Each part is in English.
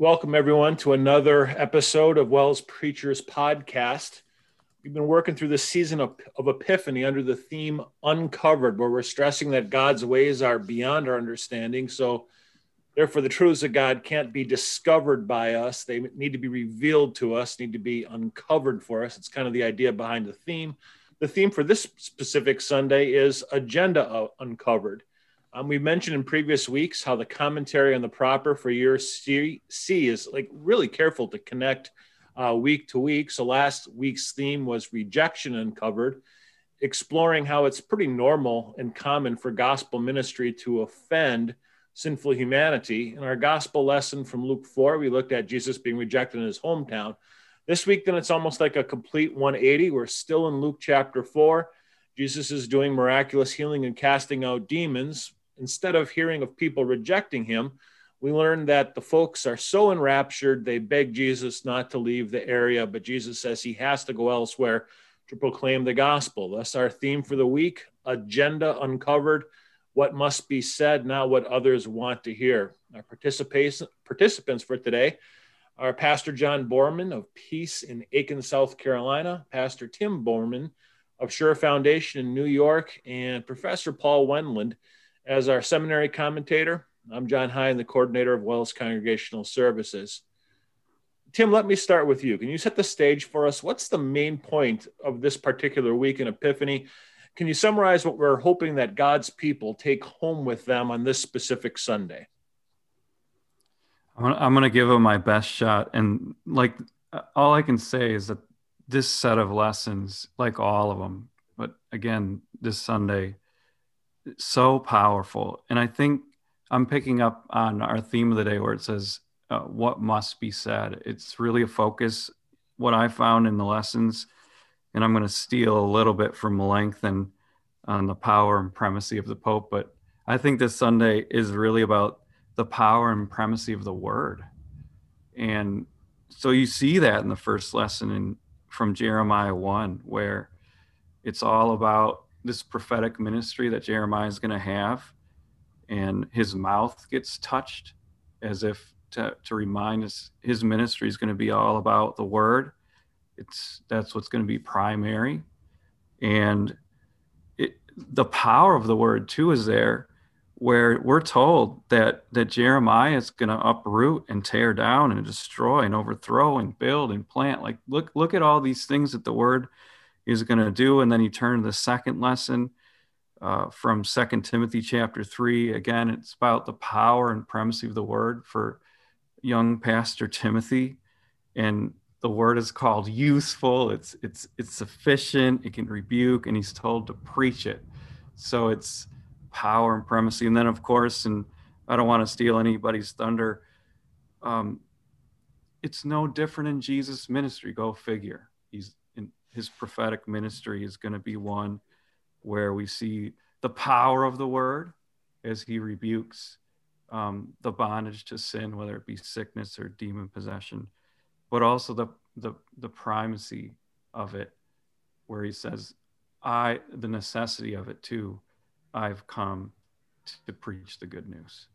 Welcome, everyone, to another episode of WELS Preachers Podcast. We've been working through this season of, of, Epiphany under the theme Uncovered, where we're stressing that God's ways are beyond our understanding. So, therefore, the truths of God can't be discovered by us. They need to be revealed to us, need to be uncovered for us. It's kind of the idea behind the theme. The theme for this specific Sunday is Agenda Uncovered. Um, we mentioned in previous weeks how the commentary on the proper for year C, C is like really careful to connect uh, week to week. So last week's theme was rejection uncovered, exploring how it's pretty normal and common for gospel ministry to offend sinful humanity. In our gospel lesson from Luke 4, we looked at Jesus being rejected in his hometown. This week, then it's almost like a complete 180. We're still in Luke chapter 4. Jesus is doing miraculous healing and casting out demons instead of hearing of people rejecting him, we learn that the folks are so enraptured, they beg Jesus not to leave the area, but Jesus says he has to go elsewhere to proclaim the gospel. That's our theme for the week Agenda Uncovered What Must Be Said, Not What Others Want to Hear. Our participants for today are Pastor John Borman of Peace in Aiken, South Carolina, Pastor Tim Borman of Sure Foundation in New York, and Professor Paul Wendland as our seminary commentator. I'm John Hine, the coordinator of WELS Congregational Services. Tim, let me start with you. Can you set the stage for us? What's the main point of this particular week in Epiphany? Can you summarize what we're hoping that God's people take home with them on this specific Sunday? I'm going to give them my best shot. And like all I can say is that this set of lessons, like all of them, but again, this Sunday, so powerful. And I think I'm picking up on our theme of the day where it says, uh, what must be said. It's really a focus, what I found in the lessons. And I'm going to steal a little bit from Melanchthon on the power and primacy of the Pope. But I think this Sunday is really about the power and primacy of the word. And so you see that in the first lesson in from Jeremiah 1, where it's all about this prophetic ministry that Jeremiah is going to have, and his mouth gets touched as if to, to remind us his ministry is going to be all about the word. It's that's what's going to be primary, and it, the power of the word too is there, where we're told that that Jeremiah is going to uproot and tear down and destroy and overthrow and build and plant. Like look look at all these things that the word is going to do. And then he turned the second lesson uh, from Second Timothy chapter 3. Again, it's about the power and primacy of the word for young Pastor Timothy. And the word is called useful, it's, it's, it's sufficient, it can rebuke, and he's told to preach it. So it's power and primacy. And then, of course, and I don't want to steal anybody's thunder. Um, it's no different in Jesus' ministry. Go figure. He's his prophetic ministry is going to be one where we see the power of the word as he rebukes um, the bondage to sin, whether it be sickness or demon possession, but also the, the, the primacy of it, where he says, I, the necessity of it too, I've come to preach the good news.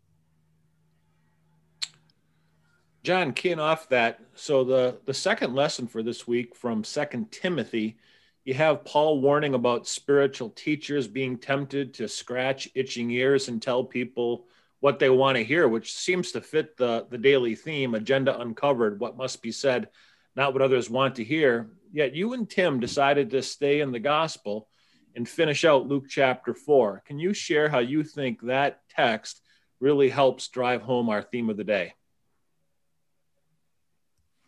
John, keying off that, so the the second lesson for this week from Second Timothy, you have Paul warning about spiritual teachers being tempted to scratch itching ears and tell people what they want to hear, which seems to fit the the daily theme: agenda uncovered, what must be said, not what others want to hear. Yet you and Tim decided to stay in the gospel and finish out Luke chapter four. Can you share how you think that text really helps drive home our theme of the day?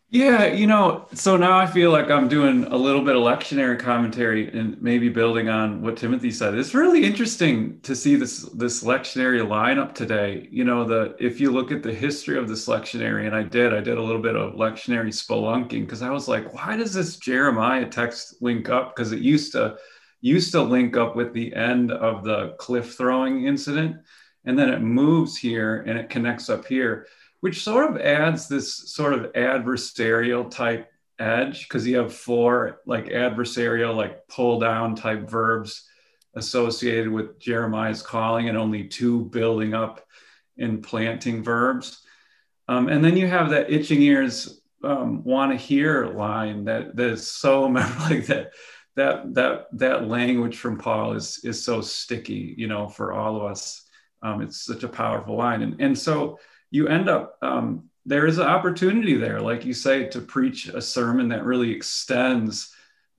Yeah, you know, so now I feel like I'm doing a little bit of lectionary commentary and maybe building on what Timothy said. It's really interesting to see this this lectionary lineup today. You know, the if you look at the history of this lectionary, and I did, I did a little bit of lectionary spelunking because I was like, why does this Jeremiah text link up? Because it used to used to link up with the end of the cliff throwing incident, and then it moves here and it connects up here which sort of adds this sort of adversarial type edge because you have four like adversarial, like pull down type verbs associated with Jeremiah's calling and only two building up and planting verbs. Um, and then you have that itching ears um, want to hear line that that is so like that that that that language from Paul is is so sticky, you know, for all of us. Um, it's such a powerful line, and and so you end up um, there is an opportunity there, like you say, to preach a sermon that really extends.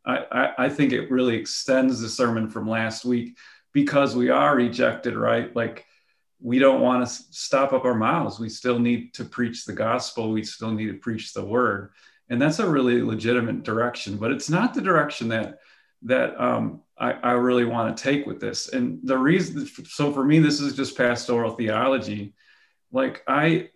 I, I, I think it really extends the sermon from last week because we are rejected, right? Like we don't want to stop up our mouths. We still need to preach the gospel. We still need to preach the word, and that's a really legitimate direction. But it's not the direction that that um, I, I really want to take with this. And the reason, so for me, this is just pastoral theology. Like I,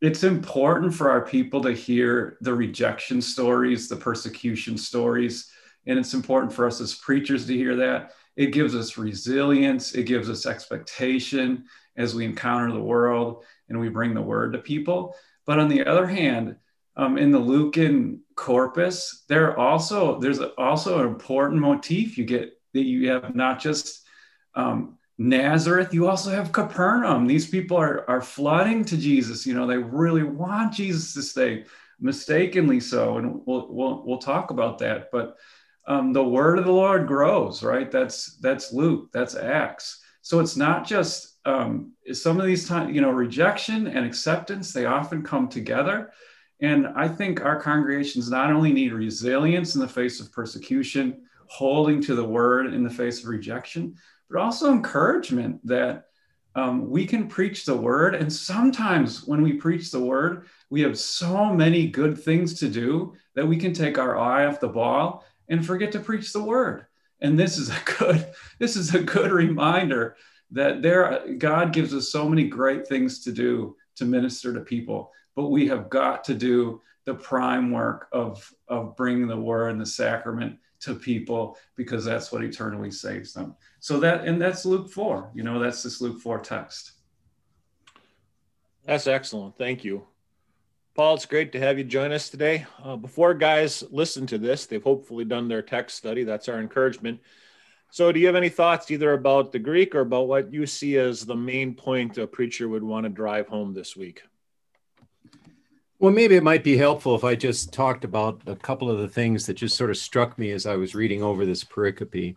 it's important for our people to hear the rejection stories, the persecution stories, and it's important for us as preachers to hear that. It gives us resilience. It gives us expectation as we encounter the world and we bring the word to people. But on the other hand, um, in the Lucan corpus, there also there's also an important motif you get that you have not just um, Nazareth, you also have Capernaum. These people are, are flooding to Jesus. You know, they really want Jesus to stay, mistakenly so. And we'll, we'll, we'll talk about that. But um, the word of the Lord grows, right? That's, that's Luke, that's Acts. So it's not just um, some of these times, you know, rejection and acceptance, they often come together. And I think our congregations not only need resilience in the face of persecution, holding to the word in the face of rejection, but also encouragement that um, we can preach the word. And sometimes when we preach the word, we have so many good things to do that we can take our eye off the ball and forget to preach the word. And this is a good, this is a good reminder that there God gives us so many great things to do to minister to people, but we have got to do the prime work of, of bringing the word and the sacrament to people because that's what eternally saves them. So that and that's Luke 4. You know, that's this Luke 4 text. That's excellent. Thank you. Paul, it's great to have you join us today. Uh, before guys listen to this, they've hopefully done their text study. That's our encouragement. So, do you have any thoughts either about the Greek or about what you see as the main point a preacher would want to drive home this week? Well, maybe it might be helpful if I just talked about a couple of the things that just sort of struck me as I was reading over this pericope.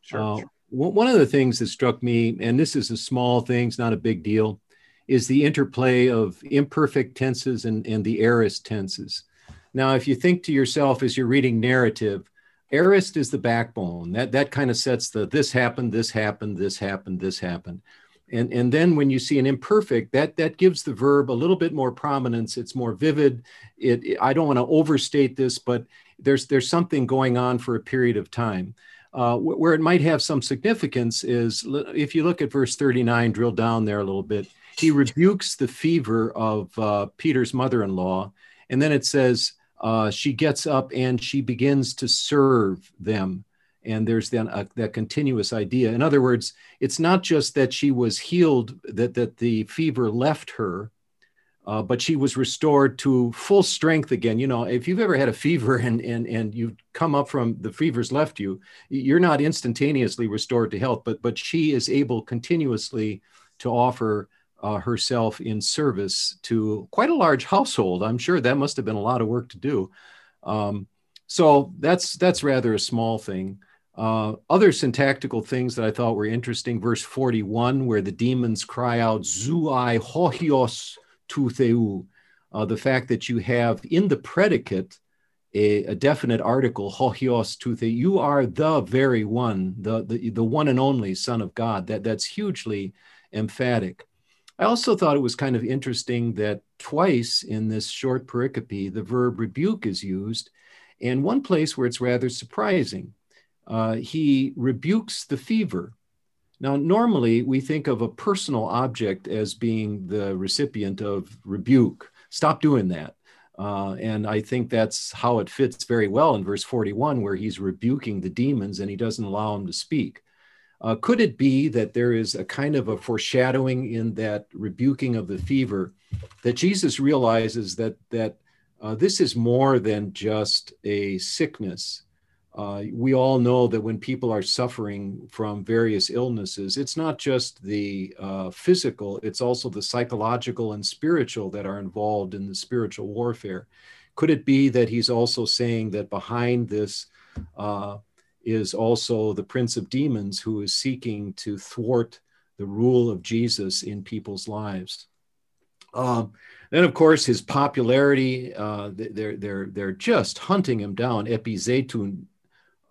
Sure. Uh, one of the things that struck me, and this is a small thing, it's not a big deal, is the interplay of imperfect tenses and, and the aorist tenses. Now, if you think to yourself as you're reading narrative, aorist is the backbone. That that kind of sets the this happened, this happened, this happened, this happened. And, and then when you see an imperfect, that that gives the verb a little bit more prominence. It's more vivid. It, it I don't want to overstate this, but there's there's something going on for a period of time. Uh, where it might have some significance is if you look at verse 39, drill down there a little bit. He rebukes the fever of uh, Peter's mother-in-law, and then it says uh, she gets up and she begins to serve them. And there's then a, that continuous idea. In other words, it's not just that she was healed, that, that the fever left her, uh, but she was restored to full strength again. You know, if you've ever had a fever and, and, and you've come up from the fever's left you, you're not instantaneously restored to health, but, but she is able continuously to offer uh, herself in service to quite a large household. I'm sure that must have been a lot of work to do. Um, so that's that's rather a small thing. Uh, other syntactical things that I thought were interesting. Verse 41, where the demons cry out "Zuai hohios tu theu," uh, the fact that you have in the predicate a, a definite article hohios tu theu. You are the very one, the, the the one and only Son of God. That that's hugely emphatic. I also thought it was kind of interesting that twice in this short pericope, the verb rebuke is used, and one place where it's rather surprising. Uh, he rebukes the fever. Now, normally we think of a personal object as being the recipient of rebuke. Stop doing that. Uh, and I think that's how it fits very well in verse 41, where he's rebuking the demons and he doesn't allow them to speak. Uh, could it be that there is a kind of a foreshadowing in that rebuking of the fever that Jesus realizes that that uh, this is more than just a sickness, Uh, we all know that when people are suffering from various illnesses, it's not just the uh, physical, it's also the psychological and spiritual that are involved in the spiritual warfare. Could it be that he's also saying that behind this uh, is also the prince of demons who is seeking to thwart the rule of Jesus in people's lives? Um, then, of course, his popularity, uh, they're, they're, they're just hunting him down. Epizetun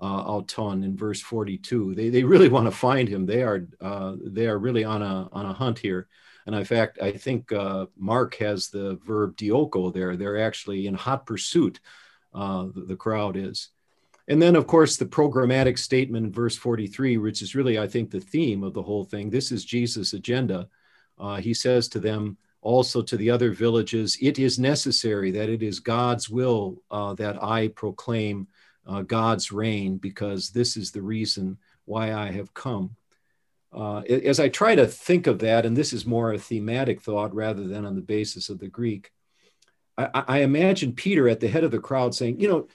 uh, auton in verse 42. They, they really want to find him. They are, uh, they are really on a, on a hunt here. And in fact, I think uh, Mark has the verb dioko there. They're actually in hot pursuit, uh, the, the crowd is. And then, of course, the programmatic statement in verse 43, which is really, I think, the theme of the whole thing. This is Jesus' agenda. Uh, he says to them, also to the other villages, it is necessary that it is God's will uh, that I proclaim uh, God's reign because this is the reason why I have come. Uh, as I try to think of that, and this is more a thematic thought rather than on the basis of the Greek, I, I imagine Peter at the head of the crowd saying, You know,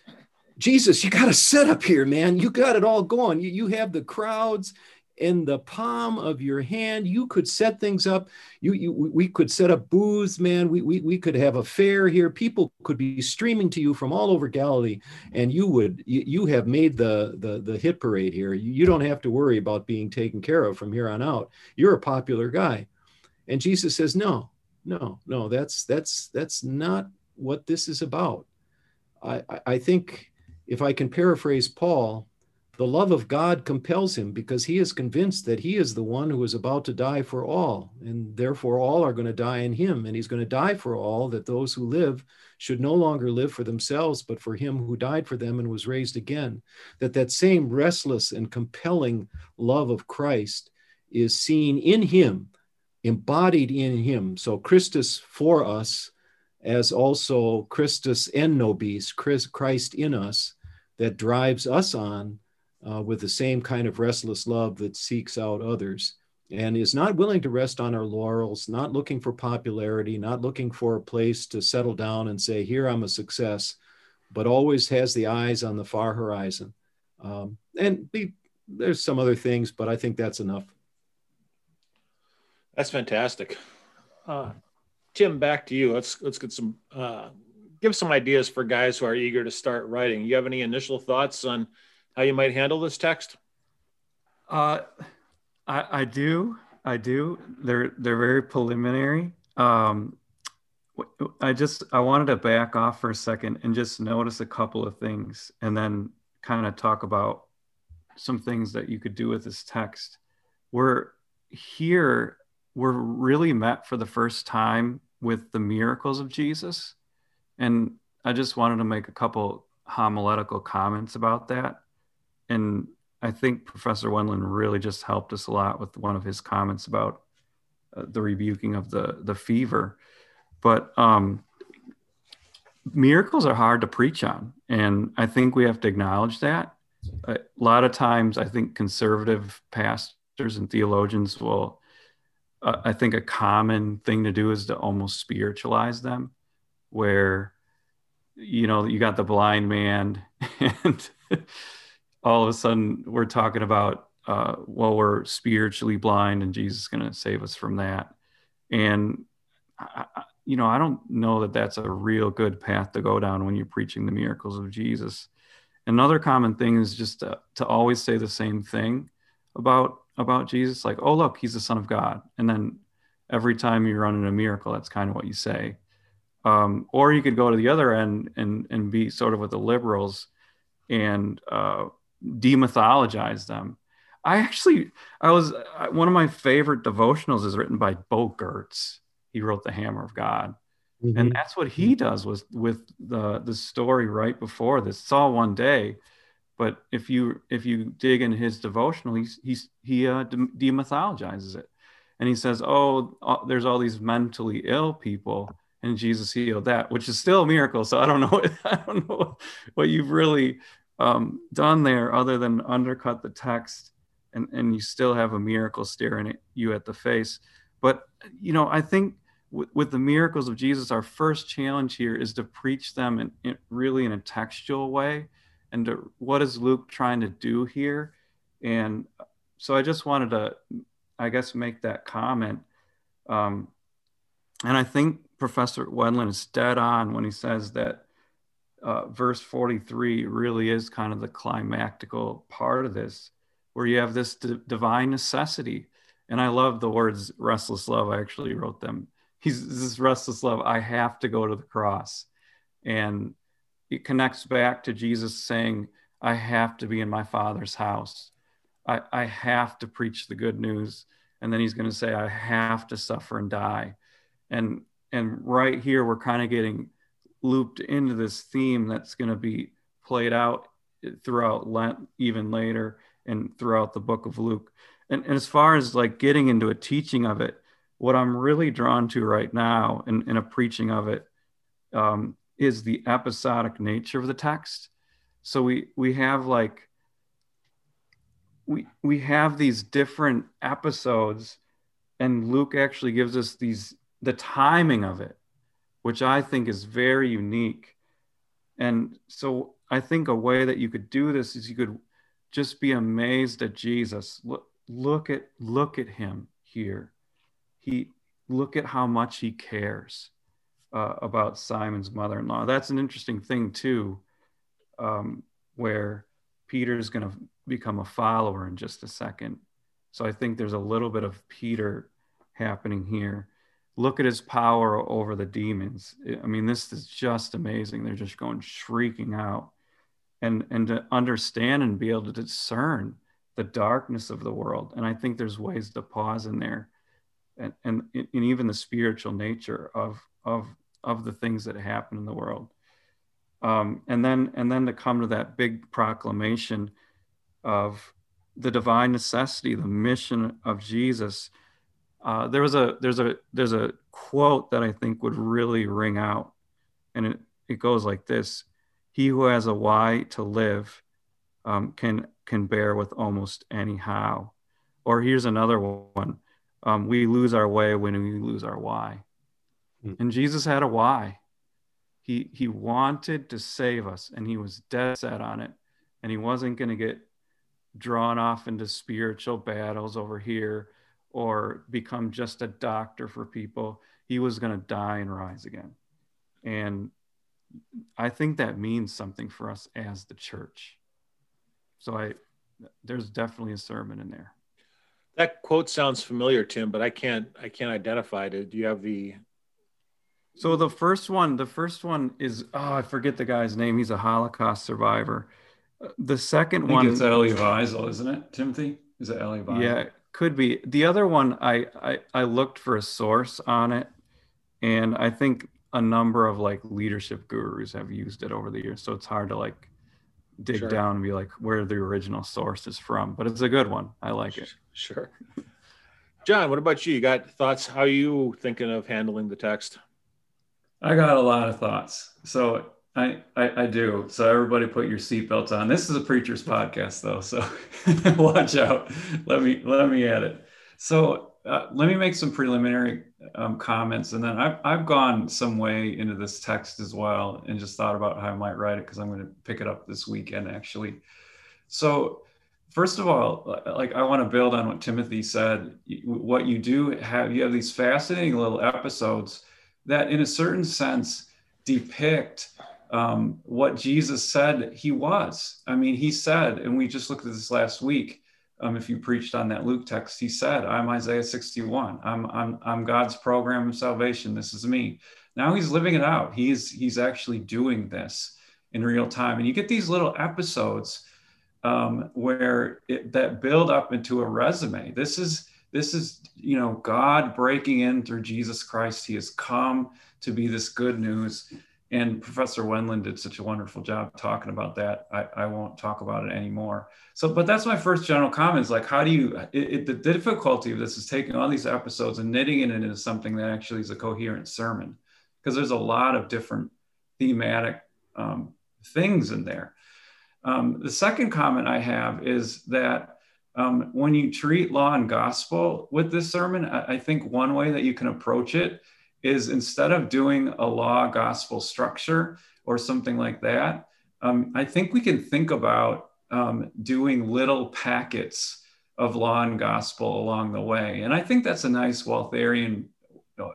Jesus, you got to a setup here, man. You got it all going. You, you have the crowds, in the palm of your hand. You could set things up. You, you we could set up booths, man. We, we, we could have a fair here. People could be streaming to you from all over Galilee, and you would you, you have made the, the the hit parade here. You, you don't have to worry about being taken care of from here on out. You're a popular guy. And Jesus says, No, no, no, that's that's that's not what this is about. I, I think if I can paraphrase Paul, the love of God compels him because he is convinced that he is the one who is about to die for all, and therefore all are going to die in him. And he's going to die for all, that those who live should no longer live for themselves, but for him who died for them and was raised again. That that same restless and compelling love of Christ is seen in him, embodied in him. So Christus for us, as also Christus en nobis, Christ in us, that drives us on uh, with the same kind of restless love that seeks out others and is not willing to rest on our laurels, not looking for popularity, not looking for a place to settle down and say, Here I'm a success, but always has the eyes on the far horizon. Um, and be, there's some other things, but I think that's enough. That's fantastic. Uh, Tim, back to you. Let's let's get some uh, give some ideas for guys who are eager to start writing. You have any initial thoughts on how you might handle this text? Uh, I, I do. I do. They're they're very preliminary. Um, I just I wanted to back off for a second and just notice a couple of things, and then kind of talk about some things that you could do with this text. We're here. We're really met for the first time with the miracles of Jesus, and I just wanted to make a couple homiletical comments about that and I think Professor Wendland really just helped us a lot with one of his comments about uh, the rebuking of the the fever. But um, miracles are hard to preach on, and I think we have to acknowledge that. A lot of times, I think conservative pastors and theologians will. Uh, I think a common thing to do is to almost spiritualize them, where you know you got the blind man and all of a sudden we're talking about uh, well we're spiritually blind and jesus is going to save us from that. And I, you know i don't know that that's a real good path to go down when you're preaching the miracles of jesus. Another common thing is just to, to always say the same thing about about jesus like oh look he's the son of god. And then every time you run into a miracle that's kind of what you say. Um, or you could go to the other end and and be sort of with the liberals and uh, demythologize them. I actually, I was one of my favorite devotionals is written by Bo Giertz. He wrote The Hammer of God, mm-hmm. and that's what he does was with the the story right before this. It's all one day, but if you if you dig in his devotional, he's he's he uh, demythologizes it, and he says, "Oh, uh, there's all these mentally ill people." and Jesus healed that, which is still a miracle. So I don't know, I don't know what you've really um, done there other than undercut the text and, and you still have a miracle staring at you at the face. But, you know, I think w- with the miracles of Jesus, our first challenge here is to preach them in, in really in a textual way and to, what is Luke trying to do here? And so I just wanted to, I guess, make that comment. Um, and I think Professor Wendland is dead on when he says that uh, verse 43 really is kind of the climactical part of this, where you have this d- divine necessity. And I love the words restless love. I actually wrote them. He's this restless love. I have to go to the cross. And it connects back to Jesus saying, I have to be in my father's house. I, I have to preach the good news. And then he's going to say, I have to suffer and die. And and right here we're kind of getting looped into this theme that's going to be played out throughout Lent, even later, and throughout the book of Luke. And, and as far as like getting into a teaching of it, what I'm really drawn to right now in, in a preaching of it um, is the episodic nature of the text. So we we have like we we have these different episodes, and Luke actually gives us these the timing of it, which I think is very unique. And so I think a way that you could do this is you could just be amazed at Jesus. Look, look at look at him here. He look at how much he cares uh, about Simon's mother-in-law. That's an interesting thing too, um, where Peter's going to become a follower in just a second. So I think there's a little bit of Peter happening here look at his power over the demons. I mean, this is just amazing. They're just going shrieking out. And, and to understand and be able to discern the darkness of the world. And I think there's ways to pause in there and, and, and even the spiritual nature of, of, of the things that happen in the world. Um, and then and then to come to that big proclamation of the divine necessity, the mission of Jesus uh, there was a there's a there's a quote that I think would really ring out, and it, it goes like this: "He who has a why to live um, can can bear with almost any how." Or here's another one: um, "We lose our way when we lose our why," mm. and Jesus had a why. He he wanted to save us, and he was dead set on it, and he wasn't going to get drawn off into spiritual battles over here or become just a doctor for people. He was going to die and rise again. And I think that means something for us as the church. So I there's definitely a sermon in there. That quote sounds familiar, Tim, but I can't I can't identify it. Do you have the So the first one, the first one is oh, I forget the guy's name. He's a Holocaust survivor. Uh, the second one it's Elie Wiesel, isn't it? Timothy? Is it Elie Wiesel? Yeah, could be. The other one, I, I, I looked for a source on it, and I think a number of like leadership gurus have used it over the years. So it's hard to like dig sure. down and be like where the original source is from. But it's a good one. I like it. Sure. John, what about you? You got thoughts? How are you thinking of handling the text? I got a lot of thoughts. So I, I, I do. So everybody put your seatbelts on. This is a preacher's podcast though, so watch out. Let me let me add it. So uh, let me make some preliminary um, comments, and then I've I've gone some way into this text as well, and just thought about how I might write it because I'm going to pick it up this weekend actually. So first of all, like I want to build on what Timothy said. What you do have you have these fascinating little episodes that, in a certain sense, depict um, what Jesus said he was. I mean, he said, and we just looked at this last week. Um, if you preached on that Luke text, he said, "I'm Isaiah 61. I'm I'm I'm God's program of salvation. This is me." Now he's living it out. He's he's actually doing this in real time, and you get these little episodes um, where it, that build up into a resume. This is this is you know God breaking in through Jesus Christ. He has come to be this good news and Professor Wendland did such a wonderful job talking about that. I, I won't talk about it anymore. So, but that's my first general comment is like, how do you, it, it, the difficulty of this is taking all these episodes and knitting it into something that actually is a coherent sermon, because there's a lot of different thematic um, things in there. Um, the second comment I have is that um, when you treat law and gospel with this sermon, I, I think one way that you can approach it is instead of doing a law gospel structure or something like that, um, I think we can think about um, doing little packets of law and gospel along the way. And I think that's a nice Waltherian,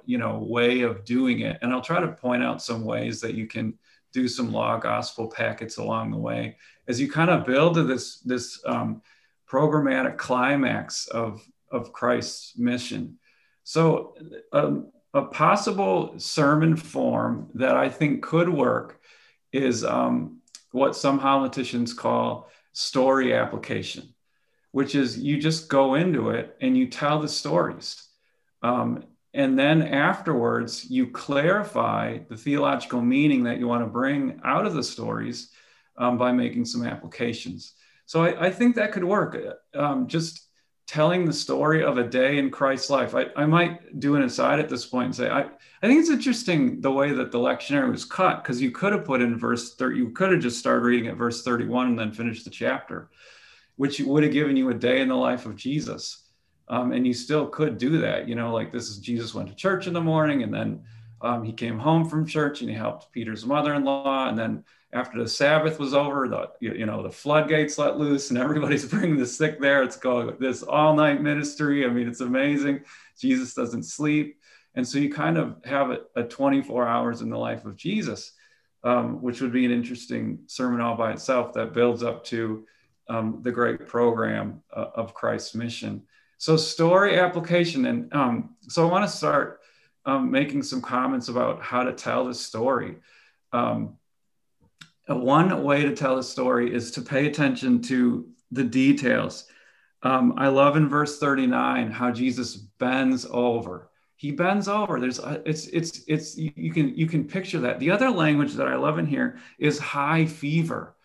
you know, way of doing it. And I'll try to point out some ways that you can do some law gospel packets along the way as you kind of build to this this um, programmatic climax of of Christ's mission. So um, a possible sermon form that I think could work is um, what some homiletians call story application, which is you just go into it and you tell the stories. Um, and then afterwards, you clarify the theological meaning that you want to bring out of the stories um, by making some applications. So I, I think that could work. Um, just telling the story of a day in Christ's life. I, I might do an aside at this point and say, I, I think it's interesting the way that the lectionary was cut, because you could have put in verse 30, you could have just started reading at verse 31 and then finished the chapter, which would have given you a day in the life of Jesus. Um, and you still could do that. You know, like this is Jesus went to church in the morning and then um, he came home from church and he helped Peter's mother-in-law. And then after the Sabbath was over, the you know the floodgates let loose and everybody's bringing the sick there. It's called this all-night ministry. I mean, it's amazing. Jesus doesn't sleep, and so you kind of have a, a 24 hours in the life of Jesus, um, which would be an interesting sermon all by itself that builds up to um, the great program uh, of Christ's mission. So story application, and um, so I want to start um, making some comments about how to tell the story. Um, one way to tell a story is to pay attention to the details. Um, I love in verse 39 how Jesus bends over. He bends over. There's a, it's it's it's you can you can picture that. The other language that I love in here is high fever.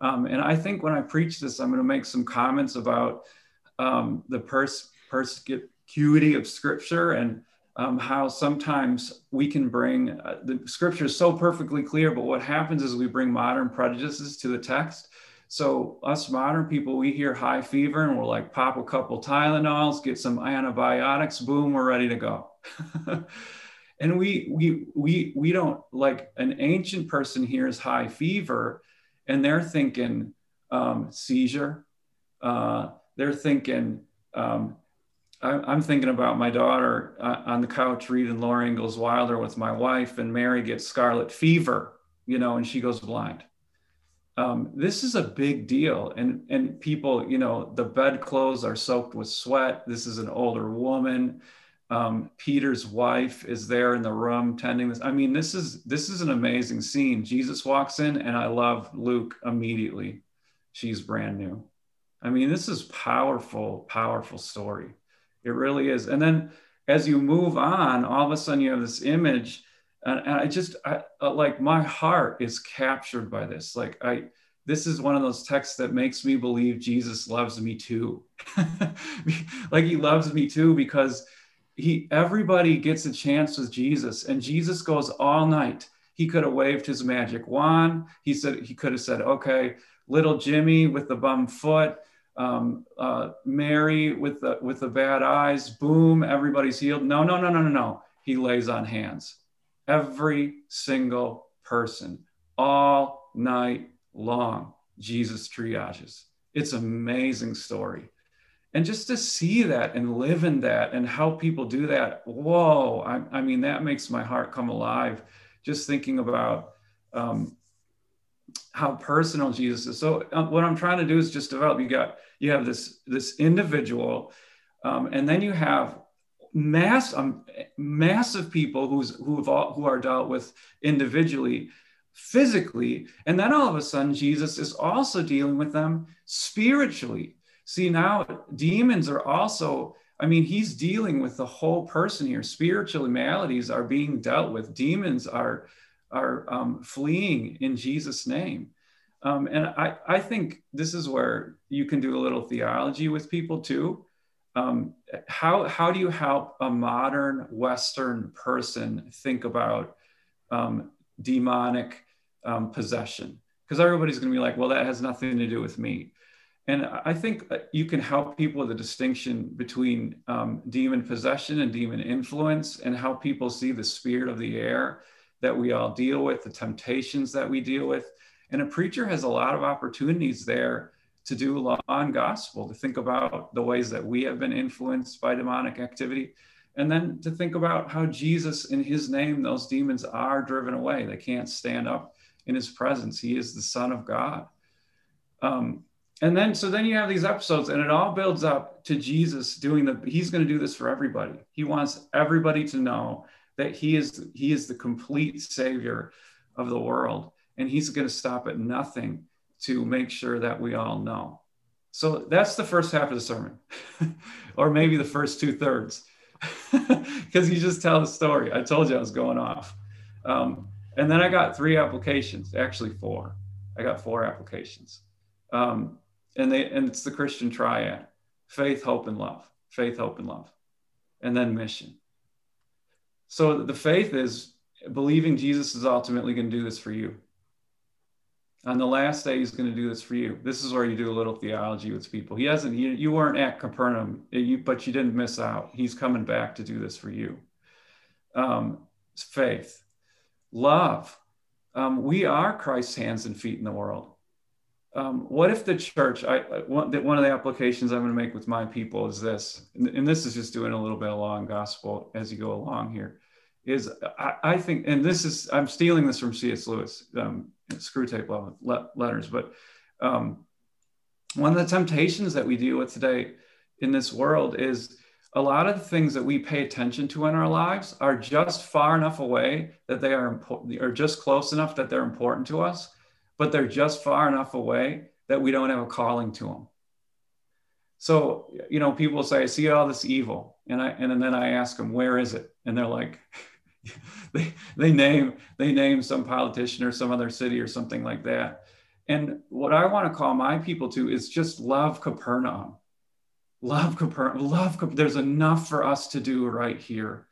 Um, and I think when I preach this, I'm going to make some comments about um, the pers- perspicuity of Scripture and um, how sometimes we can bring uh, the scripture is so perfectly clear, but what happens is we bring modern prejudices to the text. So us modern people, we hear high fever and we're like, pop a couple Tylenols, get some antibiotics, boom, we're ready to go. and we we we we don't like an ancient person hears high fever, and they're thinking um, seizure. Uh, they're thinking um, I'm thinking about my daughter uh, on the couch reading Laura Ingalls Wilder with my wife, and Mary gets scarlet fever, you know, and she goes blind. Um, this is a big deal, and and people, you know, the bedclothes are soaked with sweat. This is an older woman. Um, Peter's wife is there in the room tending this. I mean, this is this is an amazing scene. Jesus walks in, and I love Luke immediately. She's brand new. I mean, this is powerful, powerful story. It really is. And then as you move on, all of a sudden you have this image, and, and I just I, uh, like my heart is captured by this. Like I, this is one of those texts that makes me believe Jesus loves me too. like he loves me too because he everybody gets a chance with Jesus, and Jesus goes all night. He could have waved his magic wand. He said he could have said, "Okay, little Jimmy with the bum foot." Um, uh, Mary with the with the bad eyes, boom, everybody's healed. No, no, no, no, no, no. He lays on hands. Every single person, all night long, Jesus triages. It's amazing story. And just to see that and live in that and help people do that, whoa, I, I mean, that makes my heart come alive. Just thinking about um, how personal Jesus is. So um, what I'm trying to do is just develop. You got you have this this individual, um, and then you have mass um, massive people who's who have all, who are dealt with individually, physically, and then all of a sudden Jesus is also dealing with them spiritually. See now demons are also. I mean, he's dealing with the whole person here. Spiritual maladies are being dealt with. Demons are are um, fleeing in Jesus' name. Um, and I, I think this is where you can do a little theology with people too. Um, how, how do you help a modern Western person think about um, demonic um, possession? Because everybody's going to be like, well, that has nothing to do with me. And I think you can help people with the distinction between um, demon possession and demon influence and how people see the spirit of the air that we all deal with, the temptations that we deal with. And a preacher has a lot of opportunities there to do law and gospel, to think about the ways that we have been influenced by demonic activity, and then to think about how Jesus, in his name, those demons are driven away. They can't stand up in his presence. He is the Son of God. Um, and then, so then you have these episodes, and it all builds up to Jesus doing the, he's going to do this for everybody. He wants everybody to know that he is, he is the complete savior of the world. And he's going to stop at nothing to make sure that we all know. So that's the first half of the sermon, or maybe the first two thirds, because you just tell the story. I told you I was going off. Um, and then I got three applications, actually four. I got four applications. Um, and they and it's the Christian triad: faith, hope, and love. Faith, hope, and love, and then mission. So the faith is believing Jesus is ultimately going to do this for you. On the last day, he's going to do this for you. This is where you do a little theology with people. He hasn't. You, you weren't at Capernaum, you, but you didn't miss out. He's coming back to do this for you. Um, faith, love. Um, we are Christ's hands and feet in the world um, what if the church I, one, one of the applications i'm going to make with my people is this and, this is just doing a little bit of law and gospel as you go along here is I, I think and this is i'm stealing this from cs lewis um, Screwtape letters but um, one of the temptations that we deal with today in this world is a lot of the things that we pay attention to in our lives are just far enough away that they are important or just close enough that they're important to us but they're just far enough away that we don't have a calling to them. So, you know, people say, I see all this evil. And I and then I ask them, where is it? And they're like, they they name they name some politician or some other city or something like that. And what I want to call my people to is just love Capernaum. Love Capernaum. Love Capernaum. there's enough for us to do right here.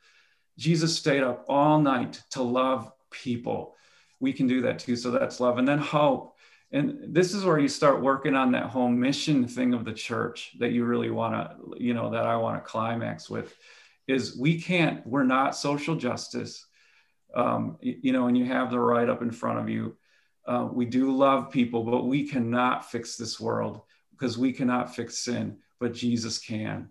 Jesus stayed up all night to love people we can do that too. So that's love. And then hope. And this is where you start working on that whole mission thing of the church that you really want to, you know, that I want to climax with is we can't, we're not social justice. Um, you know, and you have the right up in front of you. Uh, we do love people, but we cannot fix this world because we cannot fix sin, but Jesus can.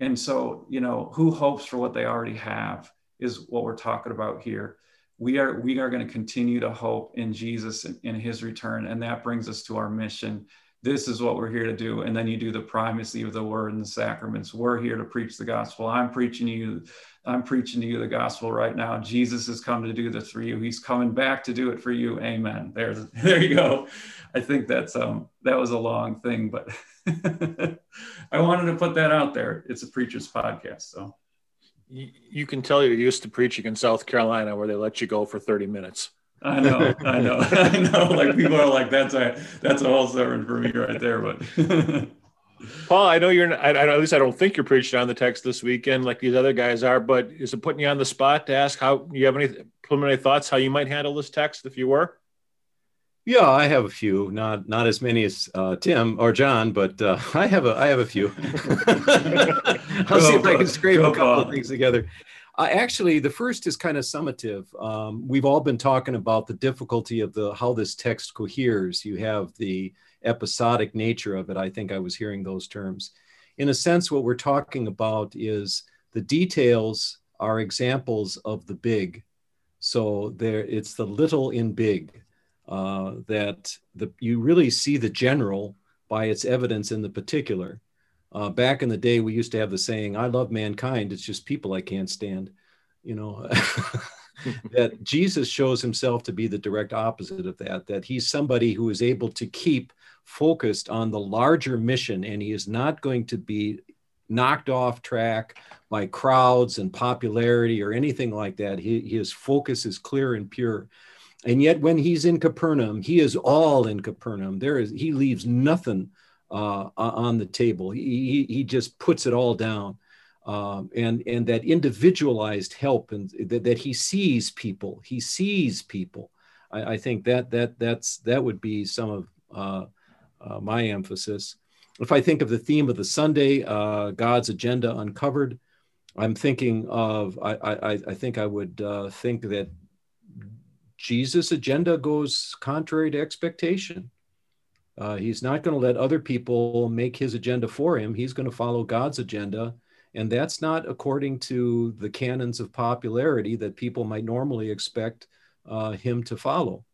And so, you know, who hopes for what they already have is what we're talking about here we are we are going to continue to hope in Jesus and in his return and that brings us to our mission. This is what we're here to do and then you do the primacy of the word and the sacraments. We're here to preach the gospel. I'm preaching to you i'm preaching to you the gospel right now. Jesus has come to do this for you. He's coming back to do it for you. Amen. There's there you go. I think that's um that was a long thing but i wanted to put that out there. It's a preacher's podcast so you can tell you're used to preaching in South Carolina where they let you go for 30 minutes. I know, I know, I know. Like people are like, that's a that's a whole sermon for me right there. But Paul, I know you're. Not, I, at least I don't think you're preaching on the text this weekend like these other guys are. But is it putting you on the spot to ask how you have any preliminary thoughts how you might handle this text if you were? Yeah, I have a few. Not not as many as uh, Tim or John, but uh, I have a I have a few. I'll see if I can scrape a couple of things together. Uh, actually, the first is kind of summative. Um, we've all been talking about the difficulty of the how this text coheres. You have the episodic nature of it. I think I was hearing those terms. In a sense, what we're talking about is the details are examples of the big. So there, it's the little in big uh, that the, you really see the general by its evidence in the particular. Uh, back in the day, we used to have the saying, I love mankind, it's just people I can't stand. You know, that Jesus shows himself to be the direct opposite of that, that he's somebody who is able to keep focused on the larger mission and he is not going to be knocked off track by crowds and popularity or anything like that. He, his focus is clear and pure. And yet, when he's in Capernaum, he is all in Capernaum. There is he leaves nothing uh, on the table. He, he just puts it all down, um, and and that individualized help and that, that he sees people. He sees people. I, I, think that that that's that would be some of uh, uh, my emphasis. If I think of the theme of the Sunday, uh, God's agenda uncovered, I'm thinking of I I, I think I would uh, think that Jesus' agenda goes contrary to expectation. Uh, he's not going to let other people make his agenda for him. He's going to follow God's agenda. And that's not according to the canons of popularity that people might normally expect uh, him to follow.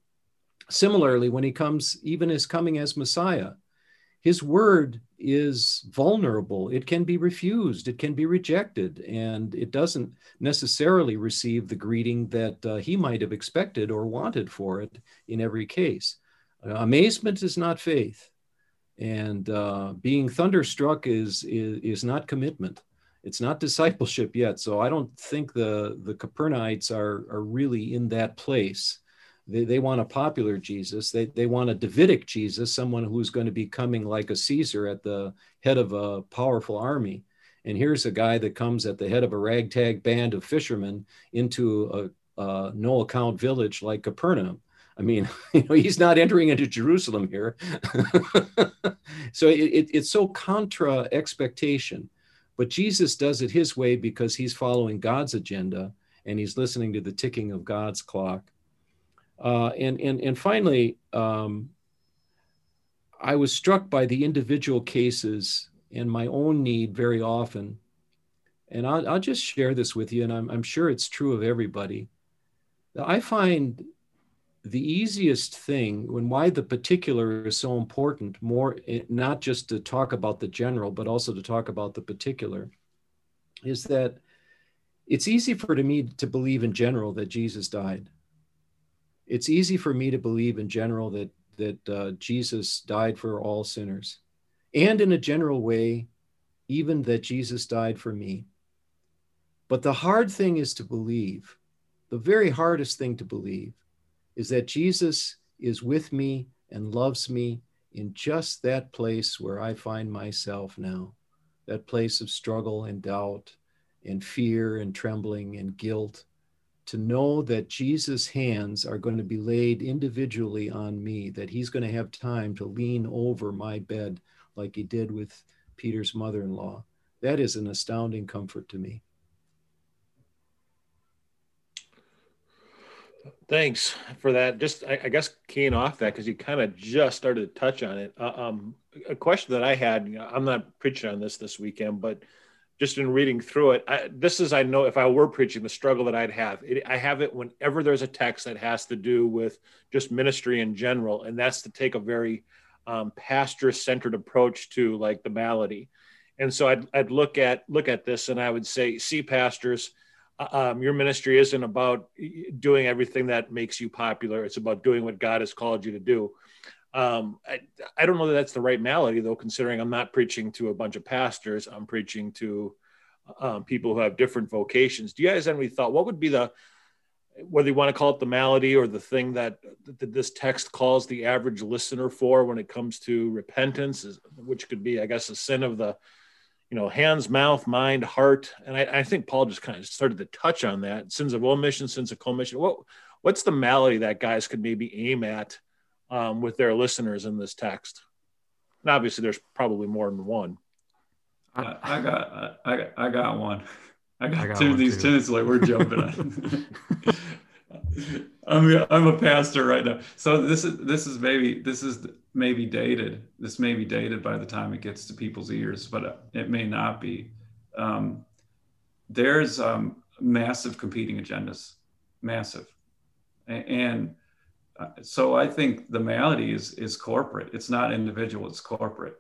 Similarly, when he comes, even as coming as Messiah, his word is vulnerable. It can be refused, it can be rejected, and it doesn't necessarily receive the greeting that uh, he might have expected or wanted for it in every case. Uh, amazement is not faith, and uh, being thunderstruck is, is, is not commitment. It's not discipleship yet. So I don't think the, the Capernaites are, are really in that place they, they want a popular Jesus. They, they want a Davidic Jesus, someone who's going to be coming like a Caesar at the head of a powerful army. And here's a guy that comes at the head of a ragtag band of fishermen into a, a no account village like Capernaum. I mean, you know, he's not entering into Jerusalem here. so it, it, it's so contra expectation. But Jesus does it his way because he's following God's agenda and he's listening to the ticking of God's clock. Uh, and, and, and finally, um, I was struck by the individual cases and my own need very often. And I'll, I'll just share this with you, and I'm, I'm sure it's true of everybody. I find the easiest thing when why the particular is so important more eh, not just to talk about the general but also to talk about the particular is that it's easy for me to believe in general that jesus died it's easy for me to believe in general that that uh, Jesus died for all sinners, and in a general way, even that Jesus died for me. But the hard thing is to believe. The very hardest thing to believe is that Jesus is with me and loves me in just that place where I find myself now, that place of struggle and doubt and fear and trembling and guilt to know that Jesus' hands are going to be laid individually on me, that he's going to have time to lean over my bed like he did with Peter's mother in law. That is an astounding comfort to me. Thanks for that. Just, I, I guess, keying off that because you kind of just started to touch on it. Uh, um, a question that I had, I'm not preaching on this this weekend, but just in reading through it, I, this is I know if I were preaching the struggle that I'd have. It, I have it whenever there's a text that has to do with just ministry in general, and that's to take a very um, pastor-centered approach to like the malady. And so I'd, I'd look at look at this and I would say, see, pastors, uh, um, your ministry isn't about doing everything that makes you popular. It's about doing what God has called you to do. Um, I, I don't know that that's the right malady, though, considering I'm not preaching to a bunch of pastors. I'm preaching to um, people who have different vocations. Do you guys have any thought? What would be the, whether you want to call it the malady or the thing that, that this text calls the average listener for when it comes to repentance, which could be, I guess, a sin of the, you know, hands, mouth, mind, heart. And I, I think Paul just kind of started to touch on that sins of omission, sins of commission. What, what's the malady that guys could maybe aim at? Um, with their listeners in this text. And obviously, there's probably more than one. I, I got, I got, I got one. I got, I got two of these tenants like we're jumping on. I'm, I'm a pastor right now. So this is this is maybe this is maybe dated. This may be dated by the time it gets to people's ears, but it may not be. Um, there's um, massive competing agendas, massive, and so I think the malady is is corporate. It's not individual. It's corporate.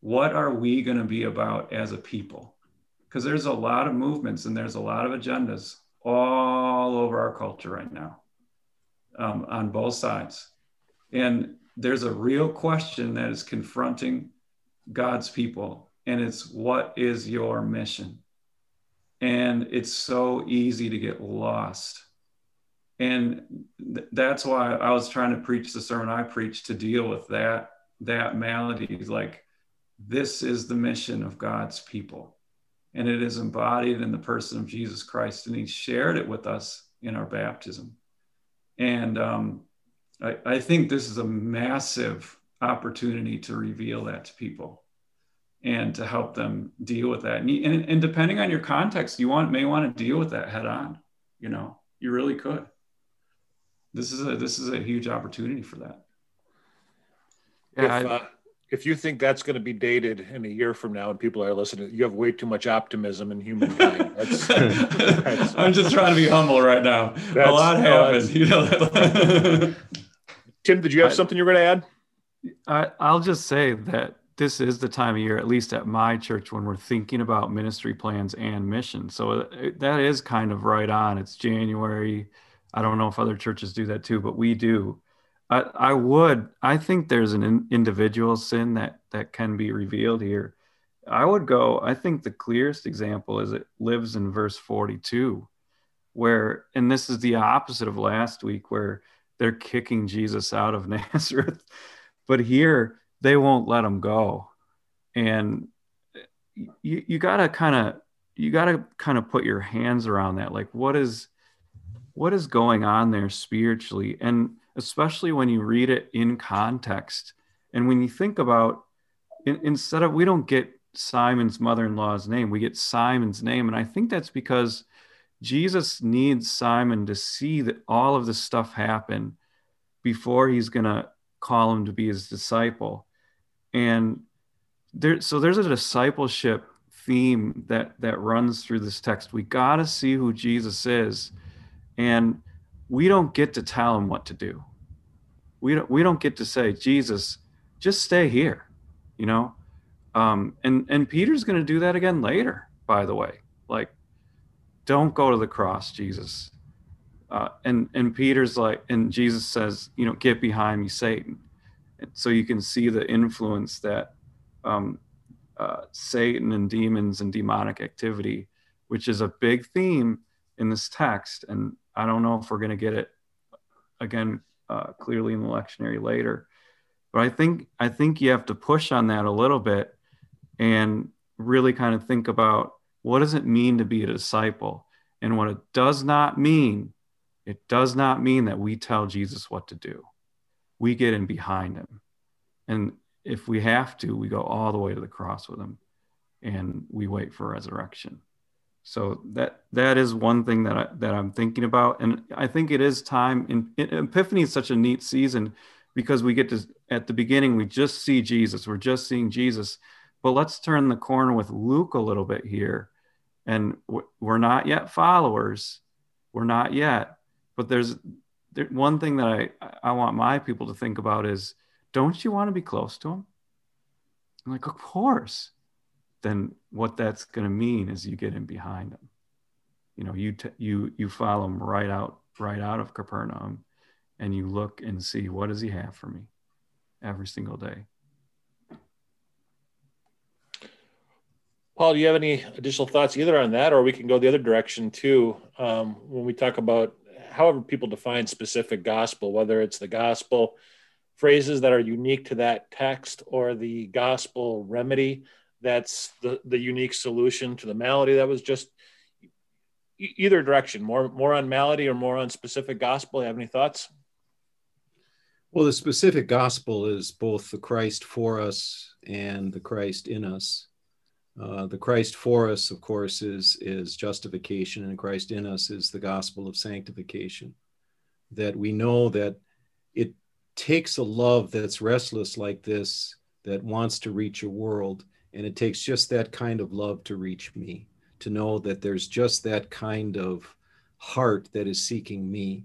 What are we going to be about as a people? Because there's a lot of movements and there's a lot of agendas all over our culture right now, um, on both sides, and there's a real question that is confronting God's people, and it's what is your mission? And it's so easy to get lost and th- that's why I was trying to preach the sermon I preached to deal with that that malady. Like this is the mission of God's people, and it is embodied in the person of Jesus Christ, and He shared it with us in our baptism. And um, I, I think this is a massive opportunity to reveal that to people and to help them deal with that. And, and, and depending on your context, you want may want to deal with that head on. You know, you really could. This is a this is a huge opportunity for that. Yeah, if, uh, if you think that's going to be dated in a year from now and people are listening, you have way too much optimism in humankind. That's, that's, I'm just trying to be humble right now. A lot happened. You know. Tim, did you have I, something you were going to add? I, I'll just say that this is the time of year, at least at my church, when we're thinking about ministry plans and mission. So uh, that is kind of right on. It's January. I don't know if other churches do that too, but we do. I, I would. I think there's an in, individual sin that that can be revealed here. I would go. I think the clearest example is it lives in verse 42, where, and this is the opposite of last week, where they're kicking Jesus out of Nazareth, but here they won't let him go, and you you gotta kind of you gotta kind of put your hands around that. Like, what is what is going on there spiritually, and especially when you read it in context. And when you think about in, instead of we don't get Simon's mother-in-law's name, we get Simon's name. And I think that's because Jesus needs Simon to see that all of this stuff happen before he's going to call him to be his disciple. And there, so there's a discipleship theme that that runs through this text. We got to see who Jesus is, and we don't get to tell him what to do. We don't we don't get to say, Jesus, just stay here, you know? Um, and and Peter's gonna do that again later, by the way. Like, don't go to the cross, Jesus. Uh, and and Peter's like, and Jesus says, you know, get behind me, Satan. And so you can see the influence that um, uh, Satan and demons and demonic activity, which is a big theme in this text. And I don't know if we're going to get it again uh, clearly in the lectionary later. But I think I think you have to push on that a little bit and really kind of think about what does it mean to be a disciple and what it does not mean. It does not mean that we tell Jesus what to do. We get in behind him. And if we have to, we go all the way to the cross with him and we wait for resurrection. So that that is one thing that I that I'm thinking about, and I think it is time. In, Epiphany is such a neat season because we get to at the beginning we just see Jesus. We're just seeing Jesus, but let's turn the corner with Luke a little bit here, and we're not yet followers. We're not yet, but there's there, one thing that I I want my people to think about is, don't you want to be close to him? I'm like, of course then what that's going to mean is you get in behind them. You know, you t- you you follow them right out right out of Capernaum, and you look and see what does he have for me every single day. Paul, do you have any additional thoughts either on that, or we can go the other direction too? Um, when we talk about however people define specific gospel, whether it's the gospel phrases that are unique to that text or the gospel remedy that's the, the unique solution to the malady that was just either direction more more on malady or more on specific gospel. You have any thoughts? Well the specific gospel is both the christ for us and the christ in us. Uh, the christ for us of course is is justification and christ in us is the gospel of sanctification. That we know that it takes a love that's restless like this that wants to reach a world and it takes just that kind of love to reach me, to know that there's just that kind of heart that is seeking me.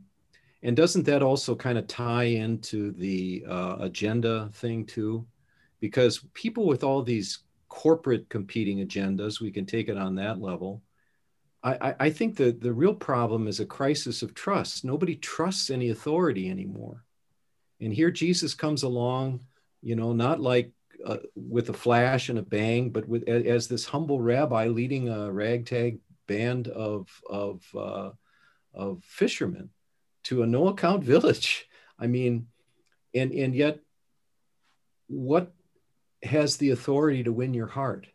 And doesn't that also kind of tie into the uh, agenda thing too? Because people with all these corporate competing agendas, we can take it on that level. I, I think that the real problem is a crisis of trust. Nobody trusts any authority anymore. And here Jesus comes along, you know, not like uh, with a flash and a bang, but with as this humble rabbi leading a ragtag band of of uh, of fishermen to a no account village. I mean, and and yet, what has the authority to win your heart?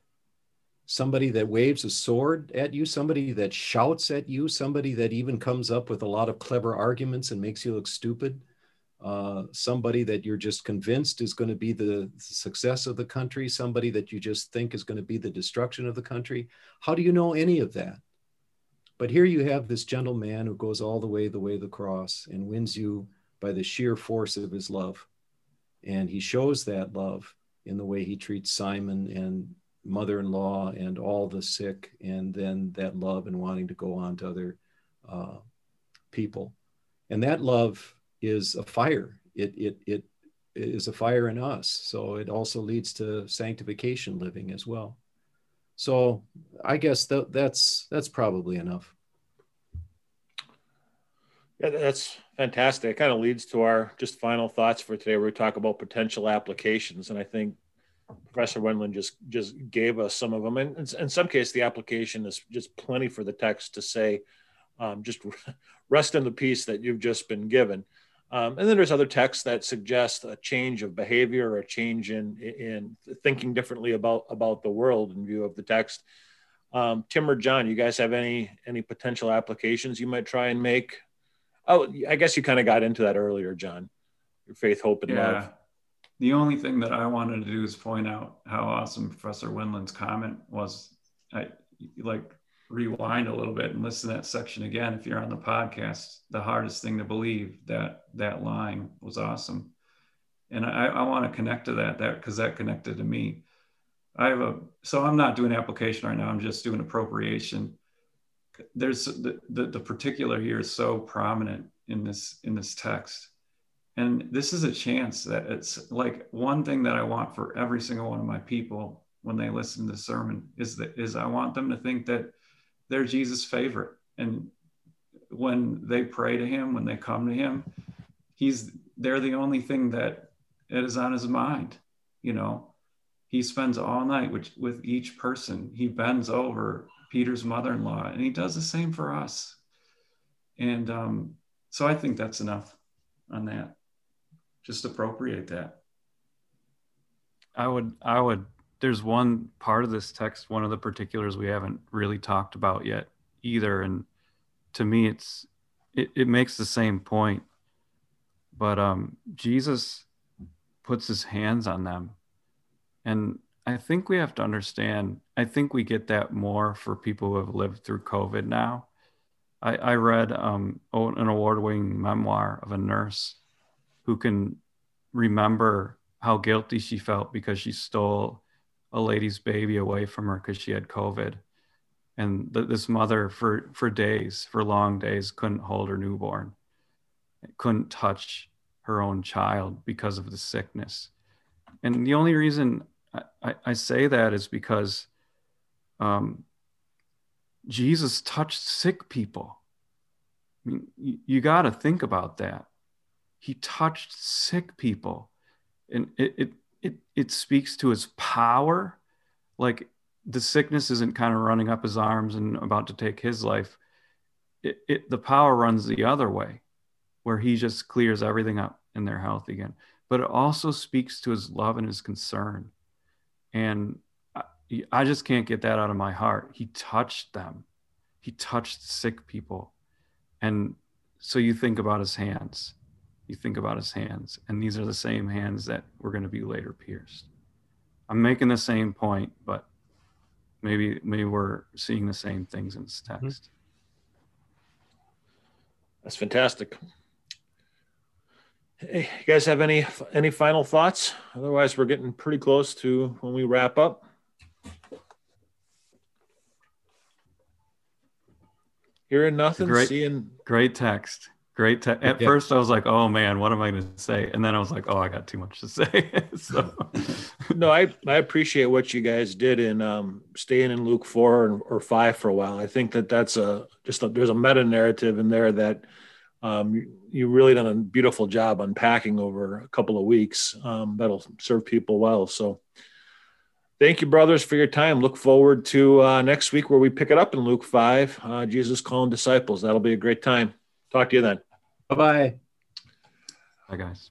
Somebody that waves a sword at you, somebody that shouts at you, somebody that even comes up with a lot of clever arguments and makes you look stupid uh, somebody that you're just convinced is going to be the success of the country, somebody that you just think is going to be the destruction of the country. How do you know any of that? But here you have this gentle man who goes all the way the way of the cross and wins you by the sheer force of his love. And he shows that love in the way he treats Simon and mother in law and all the sick, and then that love and wanting to go on to other uh, people. And that love is a fire. It, it, it is a fire in us. So it also leads to sanctification living as well. So I guess that, that's that's probably enough. Yeah, that's fantastic. It kind of leads to our just final thoughts for today, where we talk about potential applications, and I think Professor Wendland just just gave us some of them. And in, some case, the application is just plenty for the text to say, um, just rest in the peace that you've just been given. Um, and then there's other texts that suggest a change of behavior or a change in in thinking differently about about the world in view of the text. Um, Tim or John, you guys have any any potential applications you might try and make? Oh, I guess you kind of got into that earlier, John. Your faith, hope, and yeah. love. The only thing that I wanted to do is point out how awesome Professor Wendland's comment was. I like rewind a little bit and listen to that section again. If you're on the podcast the hardest thing to believe that that line was awesome. And i, I want to connect to that that because that connected to me. I have a so i'm not doing application right now i'm just doing appropriation. There's the, the, the particular here is so prominent in this in this text. And this is a chance that it's like one thing that i want for every single one of my people when they listen to the sermon is that is i want them to think that they're Jesus' favorite. And when they pray to him, when they come to him, he's they're the only thing that is on his mind. You know, he spends all night with, with each person. He bends over Peter's mother-in-law, and he does the same for us. And um, so I think that's enough on that. Just appropriate that. I would I would there's one part of this text, one of the particulars we haven't really talked about yet either. And to me, it's it, it makes the same point. But um, Jesus puts his hands on them. And I think we have to understand, I think we get that more for people who have lived through COVID now. I, I read um, an award winning memoir of a nurse who can remember how guilty she felt because she stole a lady's baby away from her because she had COVID. And th- this mother, for, for days, for long days, couldn't hold her newborn, couldn't touch her own child because of the sickness. And the only reason I, I, say that is because um, Jesus touched sick people. I mean, you, you got to think about that. He touched sick people. And it, it, it it speaks to his power. Like the sickness isn't kind of running up his arms and about to take his life. It, it the power runs the other way where he just clears everything up and they're healthy again. But it also speaks to his love and his concern. And I, I just can't get that out of my heart. He touched them. He touched sick people. And so you think about his hands you think about his hands, and these are the same hands that were going to be later pierced. I'm making the same point, but maybe maybe we're seeing the same things in this mm-hmm. text. That's fantastic. Hey, you guys have any any final thoughts? Otherwise, we're getting pretty close to when we wrap up. Hearing nothing, great, seeing great text. Great. Te- At yeah. first, I was like, "Oh man, what am I going to say?" And then I was like, "Oh, I got too much to say." so, no, I I appreciate what you guys did in um, staying in Luke four or, or, five for a while. I think that that's a just a, there's a meta narrative in there that um, you, you, really done a beautiful job unpacking over a couple of weeks. Um, that'll serve people well. So, thank you, brothers, for your time. Look forward to uh, next week where we pick it up in Luke five. Uh, Jesus calling disciples. That'll be a great time. Talk to you then. Bye bye. Bye, guys.